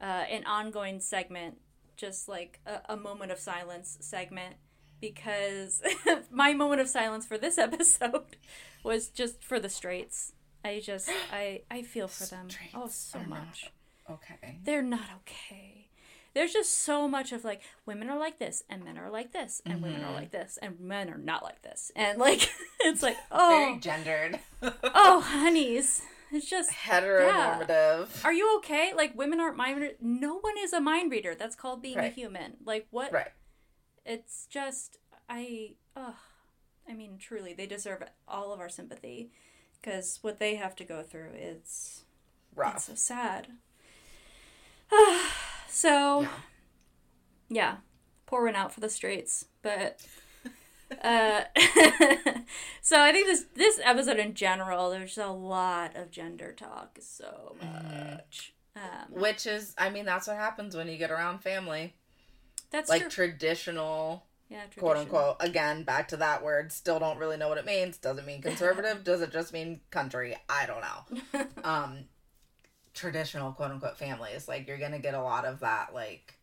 uh, an ongoing segment, just like a, a moment of silence segment, because my moment of silence for this episode was just for the straights. I just I I feel for them oh so much. Okay. They're not okay. There's just so much of like women are like this and men are like this and women Mm-hmm. are like this and men are not like this and like [LAUGHS] it's like [LAUGHS] oh Very gendered. [LAUGHS] oh honeys It's just heteronormative. Are you okay? Like women aren't mind readers. No one is a mind reader. That's called being a human. Like what? Right. It's just I. Ugh. I mean, truly, they deserve all of our sympathy because what they have to go through is it's Rough. so sad. [SIGHS] [SIGHS] [SIGHS] so Yeah. yeah, pouring out for the streets, but. [LAUGHS] uh, [LAUGHS] so I think this this episode in general, there's a lot of gender talk, so Mm-hmm. much. Um, Which is, I mean, that's what happens when you get around family. that's like true. traditional, yeah, quote unquote. Again, back to that word. Still don't really know what it means. Doesn't mean [LAUGHS] conservative? Does it just mean country? I don't know. um, traditional, quote unquote, families. Like, you're going to get a lot of that, like,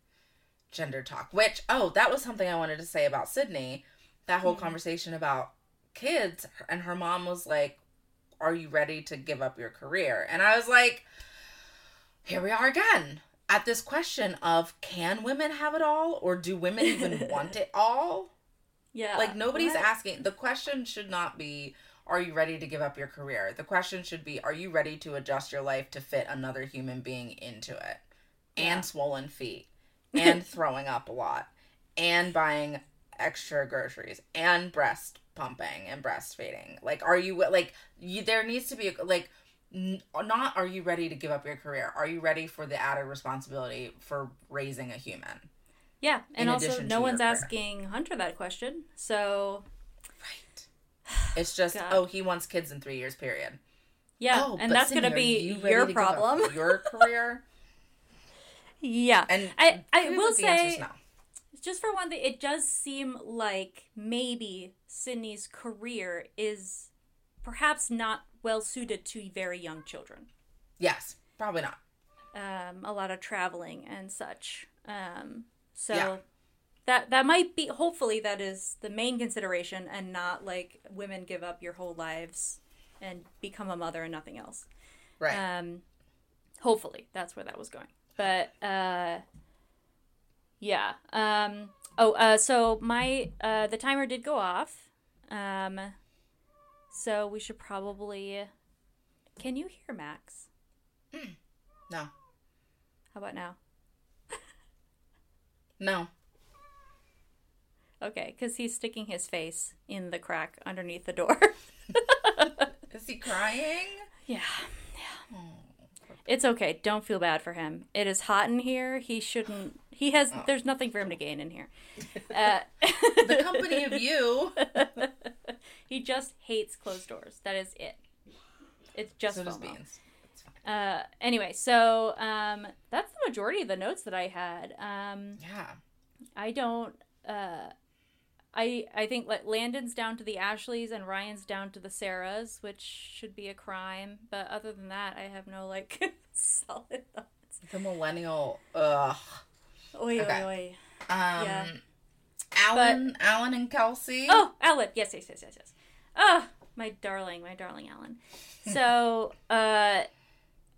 gender talk. Which, oh, that was something I wanted to say about Sydney. That whole Mhm. conversation about kids. And her mom was like, Are you ready to give up your career? And I was like, Here we are again at this question of can women have it all or do women even [LAUGHS] want it all? Yeah, Like nobody's what? asking. The question should not be are you ready to give up your career? The question should be are you ready to adjust your life to fit another human being into it? Yeah. And swollen feet [LAUGHS] and throwing up a lot and buying extra groceries and breast pumping and breastfeeding. Like are you like you there needs to be like n- not are you ready to give up your career? Are you ready for the added responsibility for raising a human? Yeah, and also no one's career. asking Hunter that question, so. It's just God. oh he wants kids in 3 years period. yeah, Oh, and that's be you your to give up problem. [LAUGHS] Your career. yeah, And I I will say no. just for one thing, it does seem like maybe Sydney's career is perhaps not well suited to very young children. Yes, probably not. Um, a lot of traveling and such. Um, so Yeah. That that might be. Hopefully, that is the main consideration, and not like women give up your whole lives and become a mother and nothing else. Right. Um, hopefully, that's where that was going. But uh, yeah. Um, oh, uh, so my uh, the timer did go off. Um, so we should probably. Can you hear Max? no. How about now? No. Okay, because he's sticking his face in the crack underneath the door. [LAUGHS] Is he crying? yeah. Yeah. It's okay. Don't feel bad for him. It is hot in here. He shouldn't. He has. There's nothing for him to gain in here. Uh, [LAUGHS] The company of you. [LAUGHS] he just hates closed doors. That is it. It's just So does Beans. Uh, anyway, so um, that's the majority of the notes that I had. Um, Yeah. I don't. Uh, I I think like Landon's down to the Ashleys and Ryan's down to the Sarahs, which should be a crime. But other than that, I have no like [LAUGHS] solid thoughts. The millennial. Ugh. Oi Okay. oi oi. Um. Yeah. Alan, Alan and Kelsey. Oh, Alan. Yes, yes, yes, yes, yes. Ah, my darling, my darling Alan. [LAUGHS] So, uh,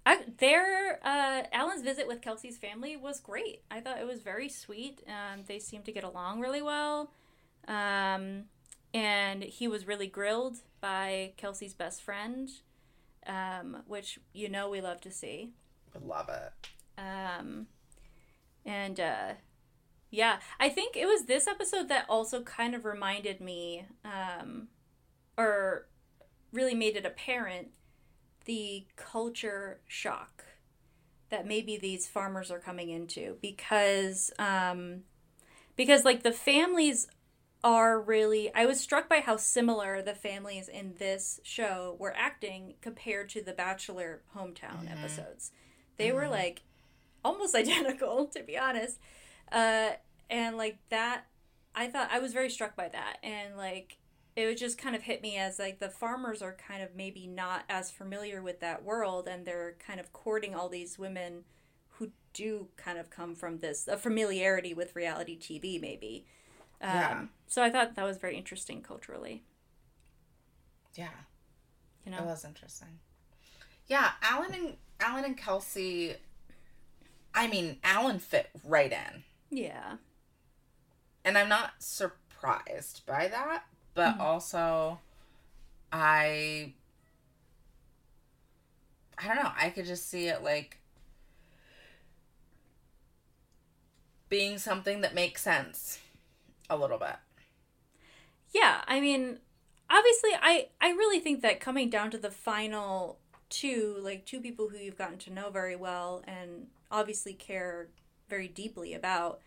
I, their uh, Alan's visit with Kelsey's family was great. I thought it was very sweet. Um, they seemed to get along really well. Um, and he was really grilled by Kelsey's best friend, um, which you know we love to see. I love it. Um, and uh, yeah, I think it was this episode that also kind of reminded me, um, or really made it apparent, the culture shock that maybe these farmers are coming into because, um, because like the families are really I was struck by how similar the families in this show were acting compared to the Bachelor hometown episodes. They were like almost [LAUGHS] identical, to be honest. Uh, and like that, I thought I was very struck by that, and like it would just kind of hit me as like the farmers are kind of maybe not as familiar with that world, and they're kind of courting all these women who do kind of come from this a familiarity with reality TV, maybe. Um, Yeah. So I thought that was very interesting culturally. Yeah. You know? It was interesting. Yeah, Alan and Alan and Kelsey. I mean, Alan fit right in, Yeah. and I'm not surprised by that. But mm-hmm. also, I I don't know. I could just see it like being something that makes sense a little bit. Yeah, I mean, obviously I I really think that coming down to the final two, like two people who you've gotten to know very well and obviously care very deeply about,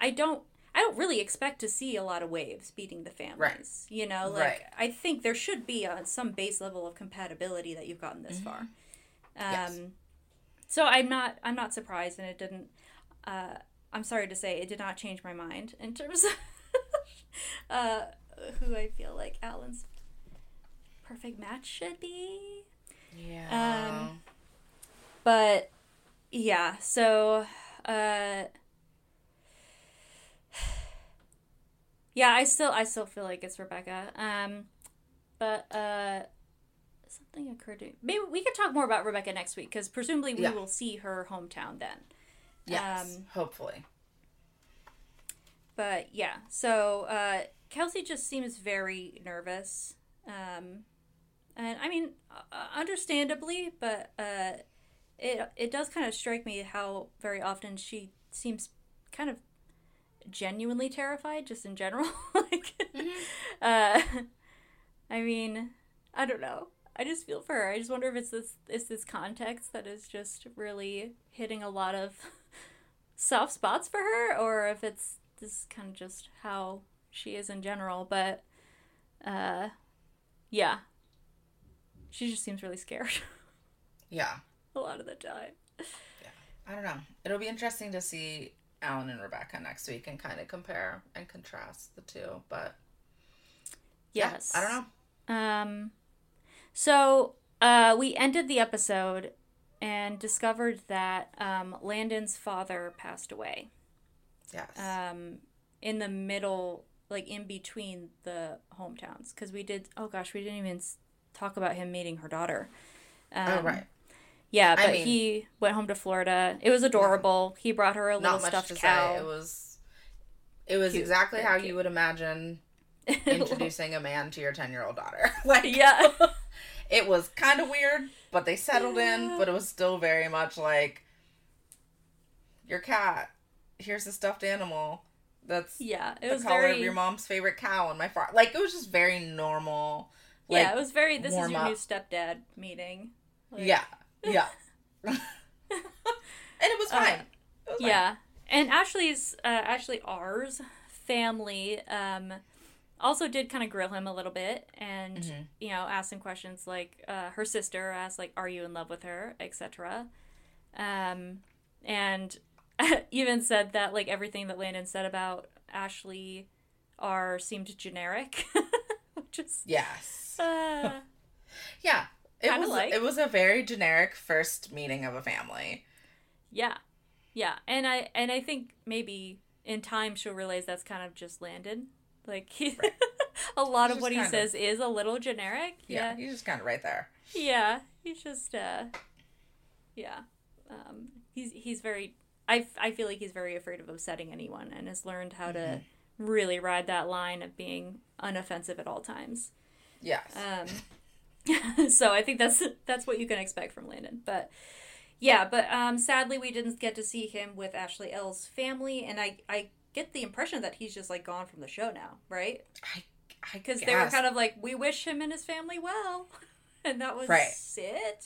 I don't I don't really expect to see a lot of waves beating the families. Right. You know, like Right. I think there should be a, some base level of compatibility that you've gotten this far. Um, Yes. So I'm not I'm not surprised, and it didn't. Uh, I'm sorry to say, it did not change my mind in terms of [LAUGHS] uh, [LAUGHS] who I feel like Alan's perfect match should be. Yeah. Um, But yeah, so uh [SIGHS] Yeah, I still I still feel like it's Rebecca. Um but uh something occurred to me. maybe we could talk more about Rebecca next week because presumably we Yeah. will see her hometown then. yes. um, hopefully. But yeah, so uh, Kelsey just seems very nervous. Um, and I mean, uh, understandably, but uh, it it does kind of strike me how very often she seems kind of genuinely terrified, just in general. [LAUGHS] like, uh, I mean, I don't know. I just feel for her. I just wonder if it's this it's this context that is just really hitting a lot of [LAUGHS] soft spots for her, or if it's this kind of just how she is in general. But uh, yeah, she just seems really scared [LAUGHS] Yeah. a lot of the time. Yeah. I don't know. It'll be interesting to see Alan and Rebecca next week and kind of compare and contrast the two. But yeah, Yes, I don't know. Um, so uh, we ended the episode and discovered that um, Landon's father passed away. Yes. um, in the middle, like in between the hometowns, because we did. Oh gosh, we didn't even talk about him meeting her daughter. Um, oh right. Yeah, I but mean- he went home to Florida. It was adorable. He brought her a little stuffed cow. say. It was. It was Cute, exactly very how cute. you would imagine [LAUGHS] introducing a man to your ten-year-old daughter. [LAUGHS] like yeah, [LAUGHS] it was kind of weird, but they settled in. But it was still very much like your cat. Here's a stuffed animal. That's yeah. It the was color very. of your mom's favorite cow in my farm. Like it was just very normal. Like, yeah, it was very. This is your up. new stepdad meeting. Like, yeah, [LAUGHS] yeah. [LAUGHS] and it was Uh, fine. It was fine. Yeah, and Ashley's uh, Ashley R's family um, also did kind of grill him a little bit, and Mhm. you know ask him questions like uh, her sister asked like, "Are you in love with her?" etc. Um, and [LAUGHS] even said that like everything that Landon said about Ashley R seemed generic, [LAUGHS] which is Yes. uh, Yeah. It was like. it was a very generic first meeting of a family. yeah, yeah, and I and I think maybe in time she'll realize that's kind of just Landon. Like he, [LAUGHS] a lot He's of what he kind of- says is a little generic. Yeah, Yeah, he's just kind of right there. yeah, he's just uh, yeah, um, he's he's very. I, I feel like he's very afraid of upsetting anyone and has learned how to Mm-hmm. really ride that line of being unoffensive at all times. Yes. Um, [LAUGHS] so I think that's that's what you can expect from Landon. But yeah, but um, sadly we didn't get to see him with Ashley L's family, and I I get the impression that he's just like gone from the show now, right? I I Because they were kind of like, we wish him and his family well, [LAUGHS] and that was Right. it.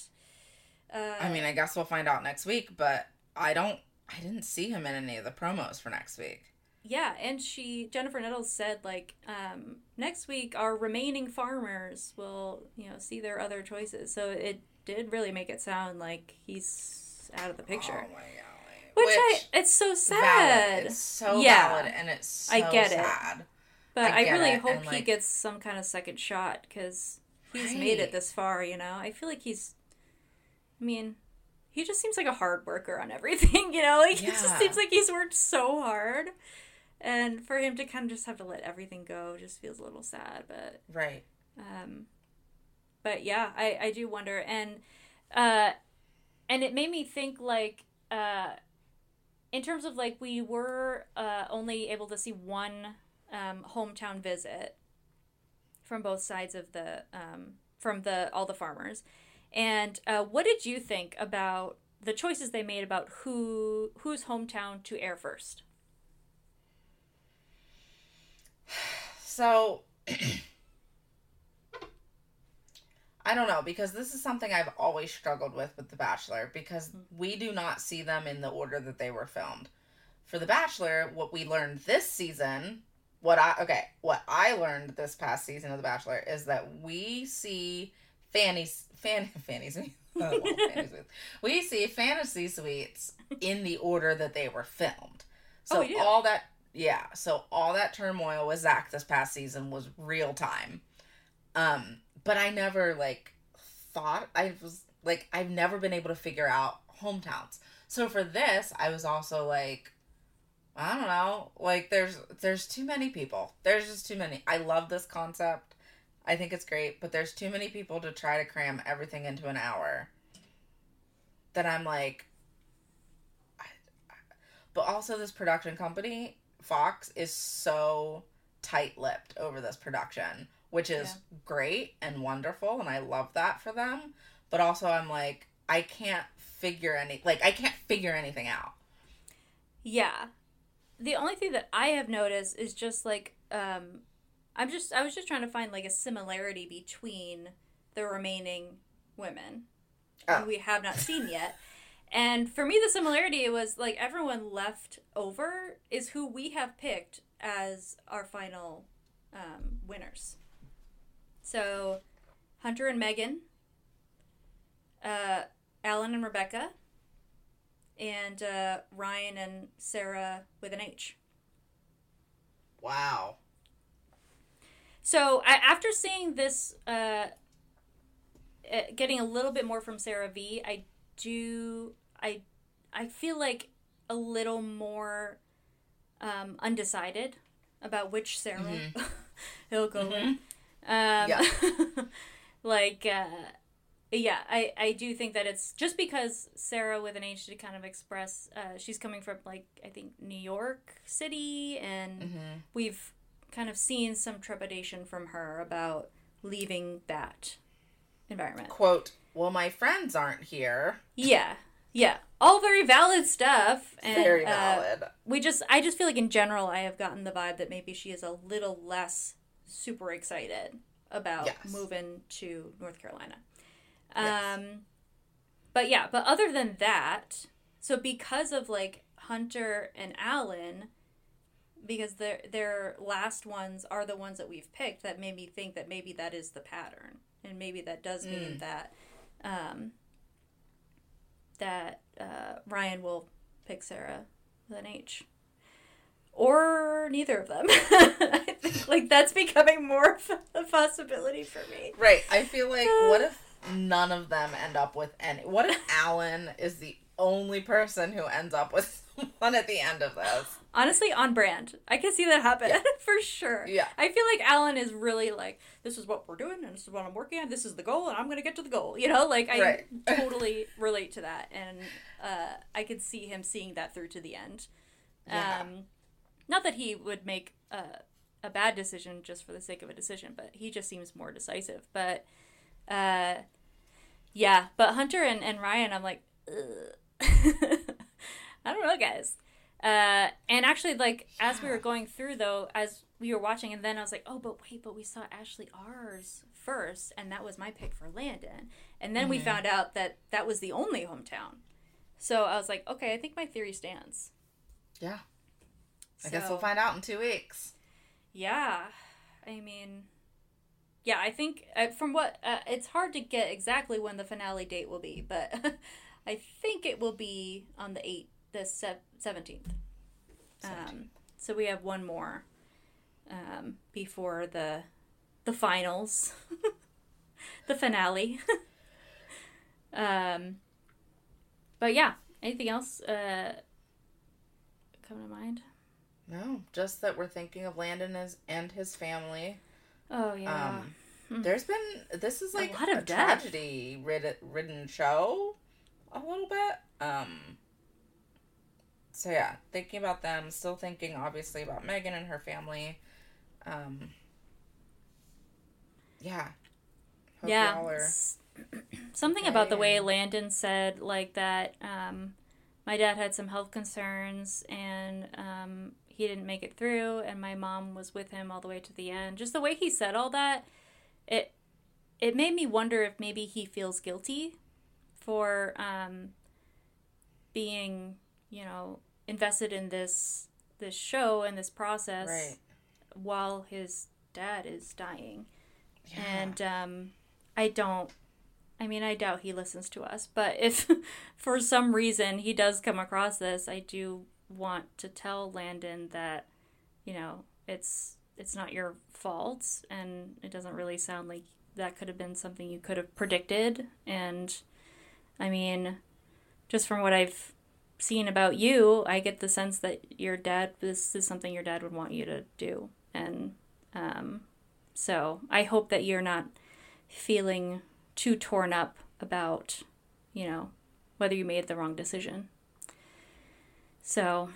Uh, I mean, I guess we'll find out next week, but I don't I didn't see him in any of the promos for next week. yeah, and she Jennifer Nettles said like um, next week our remaining farmers will you know see their other choices. So it did really make it sound like he's out of the picture. Oh my golly. Which, I, it's so sad. valid. It's so Yeah. valid and it's so I get it. sad. but I I, really it, hope and, he gets some kind of second shot because he's made it this far. You know, I feel like he's. I mean, he just seems like a hard worker on everything. [LAUGHS] You know, like he just seems like he's worked so hard, and for him to kind of just have to let everything go just feels a little sad. But Right. um, but yeah, I, I do wonder, and uh, and it made me think like uh, in terms of like we were uh, only able to see one um, hometown visit from both sides of the um, from the all the farmers, And uh, what did you think about the choices they made about who whose hometown to air first? [SIGHS] So [CLEARS THROAT] I don't know because this is something I've always struggled with with The Bachelor because we do not see them in the order that they were filmed. For The Bachelor, what we learned this season, what I okay, what I learned this past season of The Bachelor is that we see Fanny's fan Fanny suites. Oh, well. We see fantasy suites in the order that they were filmed. So Oh, do? all that yeah, so all that turmoil with Zach this past season was real time. Um, but I never like thought I was like I've never been able to figure out hometowns. So for this, I was also like I don't know, like there's there's too many people. There's just too many. I love this concept. I think it's great, but there's too many people to try to cram everything into an hour. That I'm like I, I- but also this production company, Fox is so tight-lipped over this production, which is Yeah. great and wonderful and I love that for them, but also I'm like I can't figure any like I can't figure anything out. Yeah. The only thing that I have noticed is just like um I'm just I was just trying to find like a similarity between the remaining women Oh. who we have not seen yet. And for me the similarity was like everyone left over is who we have picked as our final um, winners. So Hunter and Megan, uh, Alan and Rebecca, and uh, Ryan and Sarah with an H. Wow. So I, after seeing this, uh, uh, getting a little bit more from Sarah V, I do I I feel like a little more um, undecided about which Sarah [LAUGHS] he'll go with. Um, Yeah. [LAUGHS] like uh, yeah, I I do think that it's just because Sarah with an H to kind of express uh, she's coming from like I think New York City and Mm-hmm. we've kind of seen some trepidation from her about leaving that environment. Quote, well my friends aren't here. Yeah, yeah, all very valid stuff. And, Very uh, valid. we just, I just feel like in general, I have gotten the vibe that maybe she is a little less super excited about Yes. moving to North Carolina. Yes. Um, but yeah, but other than that, so because of like Hunter and Alan, because their their last ones are the ones that we've picked, that made me think that maybe that is the pattern, and maybe that does mean that um, that uh, Ryan will pick Sarah with an H. Or neither of them. [LAUGHS] I think, like that's becoming more of a possibility for me. Right. I feel like what if none of them end up with any what if Alan is the only person who ends up with [LAUGHS] someone at the end of this? Honestly, on brand. I can see that happen Yeah. [LAUGHS] for sure. Yeah. I feel like Alan is really like, this is what we're doing, and this is what I'm working on. This is the goal, and I'm gonna get to the goal. You know, like I Right. [LAUGHS] totally relate to that, and uh, I could see him seeing that through to the end. Yeah. Um, not that he would make a, a bad decision just for the sake of a decision, but he just seems more decisive. But uh, yeah, but Hunter and, and Ryan, I'm like, Ugh. I don't know, guys. Uh, and actually, like as we were going through though, as we were watching, and then I was like, oh, but wait, but we saw Ashley R's first, and that was my pick for Landon. And then we found out that that was the only hometown. So I was like, okay, I think my theory stands. Yeah. I guess we'll find out in two weeks. Yeah, I mean, yeah, I think uh, from what uh, it's hard to get exactly when the finale date will be, but [LAUGHS] I think it will be on the eight, the seventeenth. Um, so we have one more um, before the the finals, [LAUGHS] the finale. [LAUGHS] um, but yeah, anything else uh, come to mind? No, just that we're thinking of Landon as, and his family. Oh yeah. Um, there's been this is like lot of a tragedy rid- ridden show, a little bit. Um. So yeah, thinking about them, still thinking obviously about Megan and her family. Um. Yeah, Hope yeah. are- [CLEARS THROAT] Something about the way Landon said, like that, um, my dad had some health concerns and um, he didn't make it through, and my mom was with him all the way to the end. Just the way he said all that, it it made me wonder if maybe he feels guilty for um, being, you know, invested in this this show and this process Right. while his dad is dying. Yeah. And um, I don't. I mean, I doubt he listens to us. But if [LAUGHS] for some reason he does come across this, I do want to tell Landon that, you know, it's it's not your fault, and it doesn't really sound like that could have been something you could have predicted. And I mean, just from what I've seen about you, I get the sense that your dad this is something your dad would want you to do, and um, so I hope that you're not feeling too torn up about, you know, whether you made the wrong decision. So,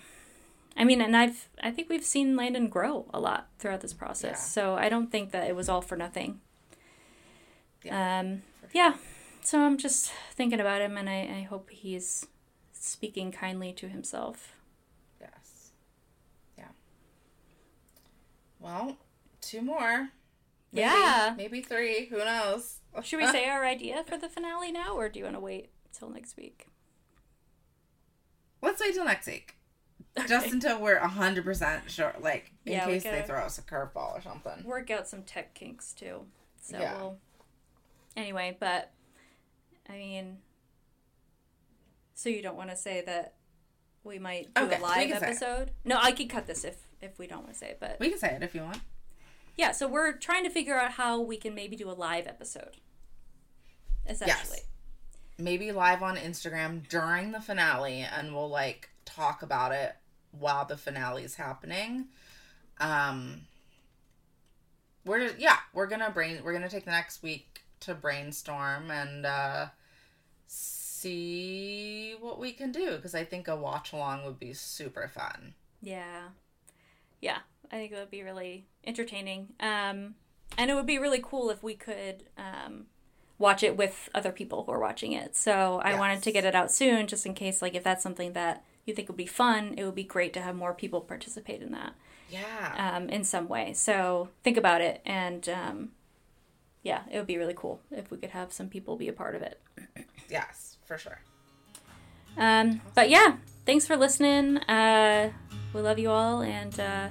I mean, and I've I think we've seen Landon grow a lot throughout this process. Yeah. So I don't think that it was all for nothing. Yeah, um, yeah. So I'm just thinking about him, and I, I hope he's speaking kindly to himself. Yes. Yeah. Well, two more. Maybe, Yeah. Maybe three. Who knows? Should we say our idea for the finale now, or do you want to wait till next week? Let's wait till next week. [LAUGHS] Just until we're hundred percent sure, like in Yeah, case they throw us a curveball or something. work out some tech kinks too. So Yeah. we'll anyway, but I mean so you don't want to say that we might do Okay, a live can say it. episode? No, I could cut this if if we don't want to say it, but We can say it if you want. yeah, so we're trying to figure out how we can maybe do a live episode. Essentially. Yes. Maybe live on Instagram during the finale, and we'll like talk about it while the finale is happening. Um, we're yeah, we're gonna brain. We're gonna take the next week to brainstorm and uh, see what we can do because I think a watch along would be super fun. Yeah. Yeah, I think it would be really entertaining. Um, and it would be really cool if we could um, watch it with other people who are watching it. So I wanted to get it out soon just in case, like, if that's something that you think would be fun, it would be great to have more people participate in that Yeah. um, in some way. So think about it. And um, yeah, it would be really cool if we could have some people be a part of it. yes, for sure. Um, but yeah, thanks for listening. Uh, we love you all, and uh,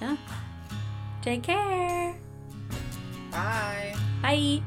yeah, take care. Bye. Bye.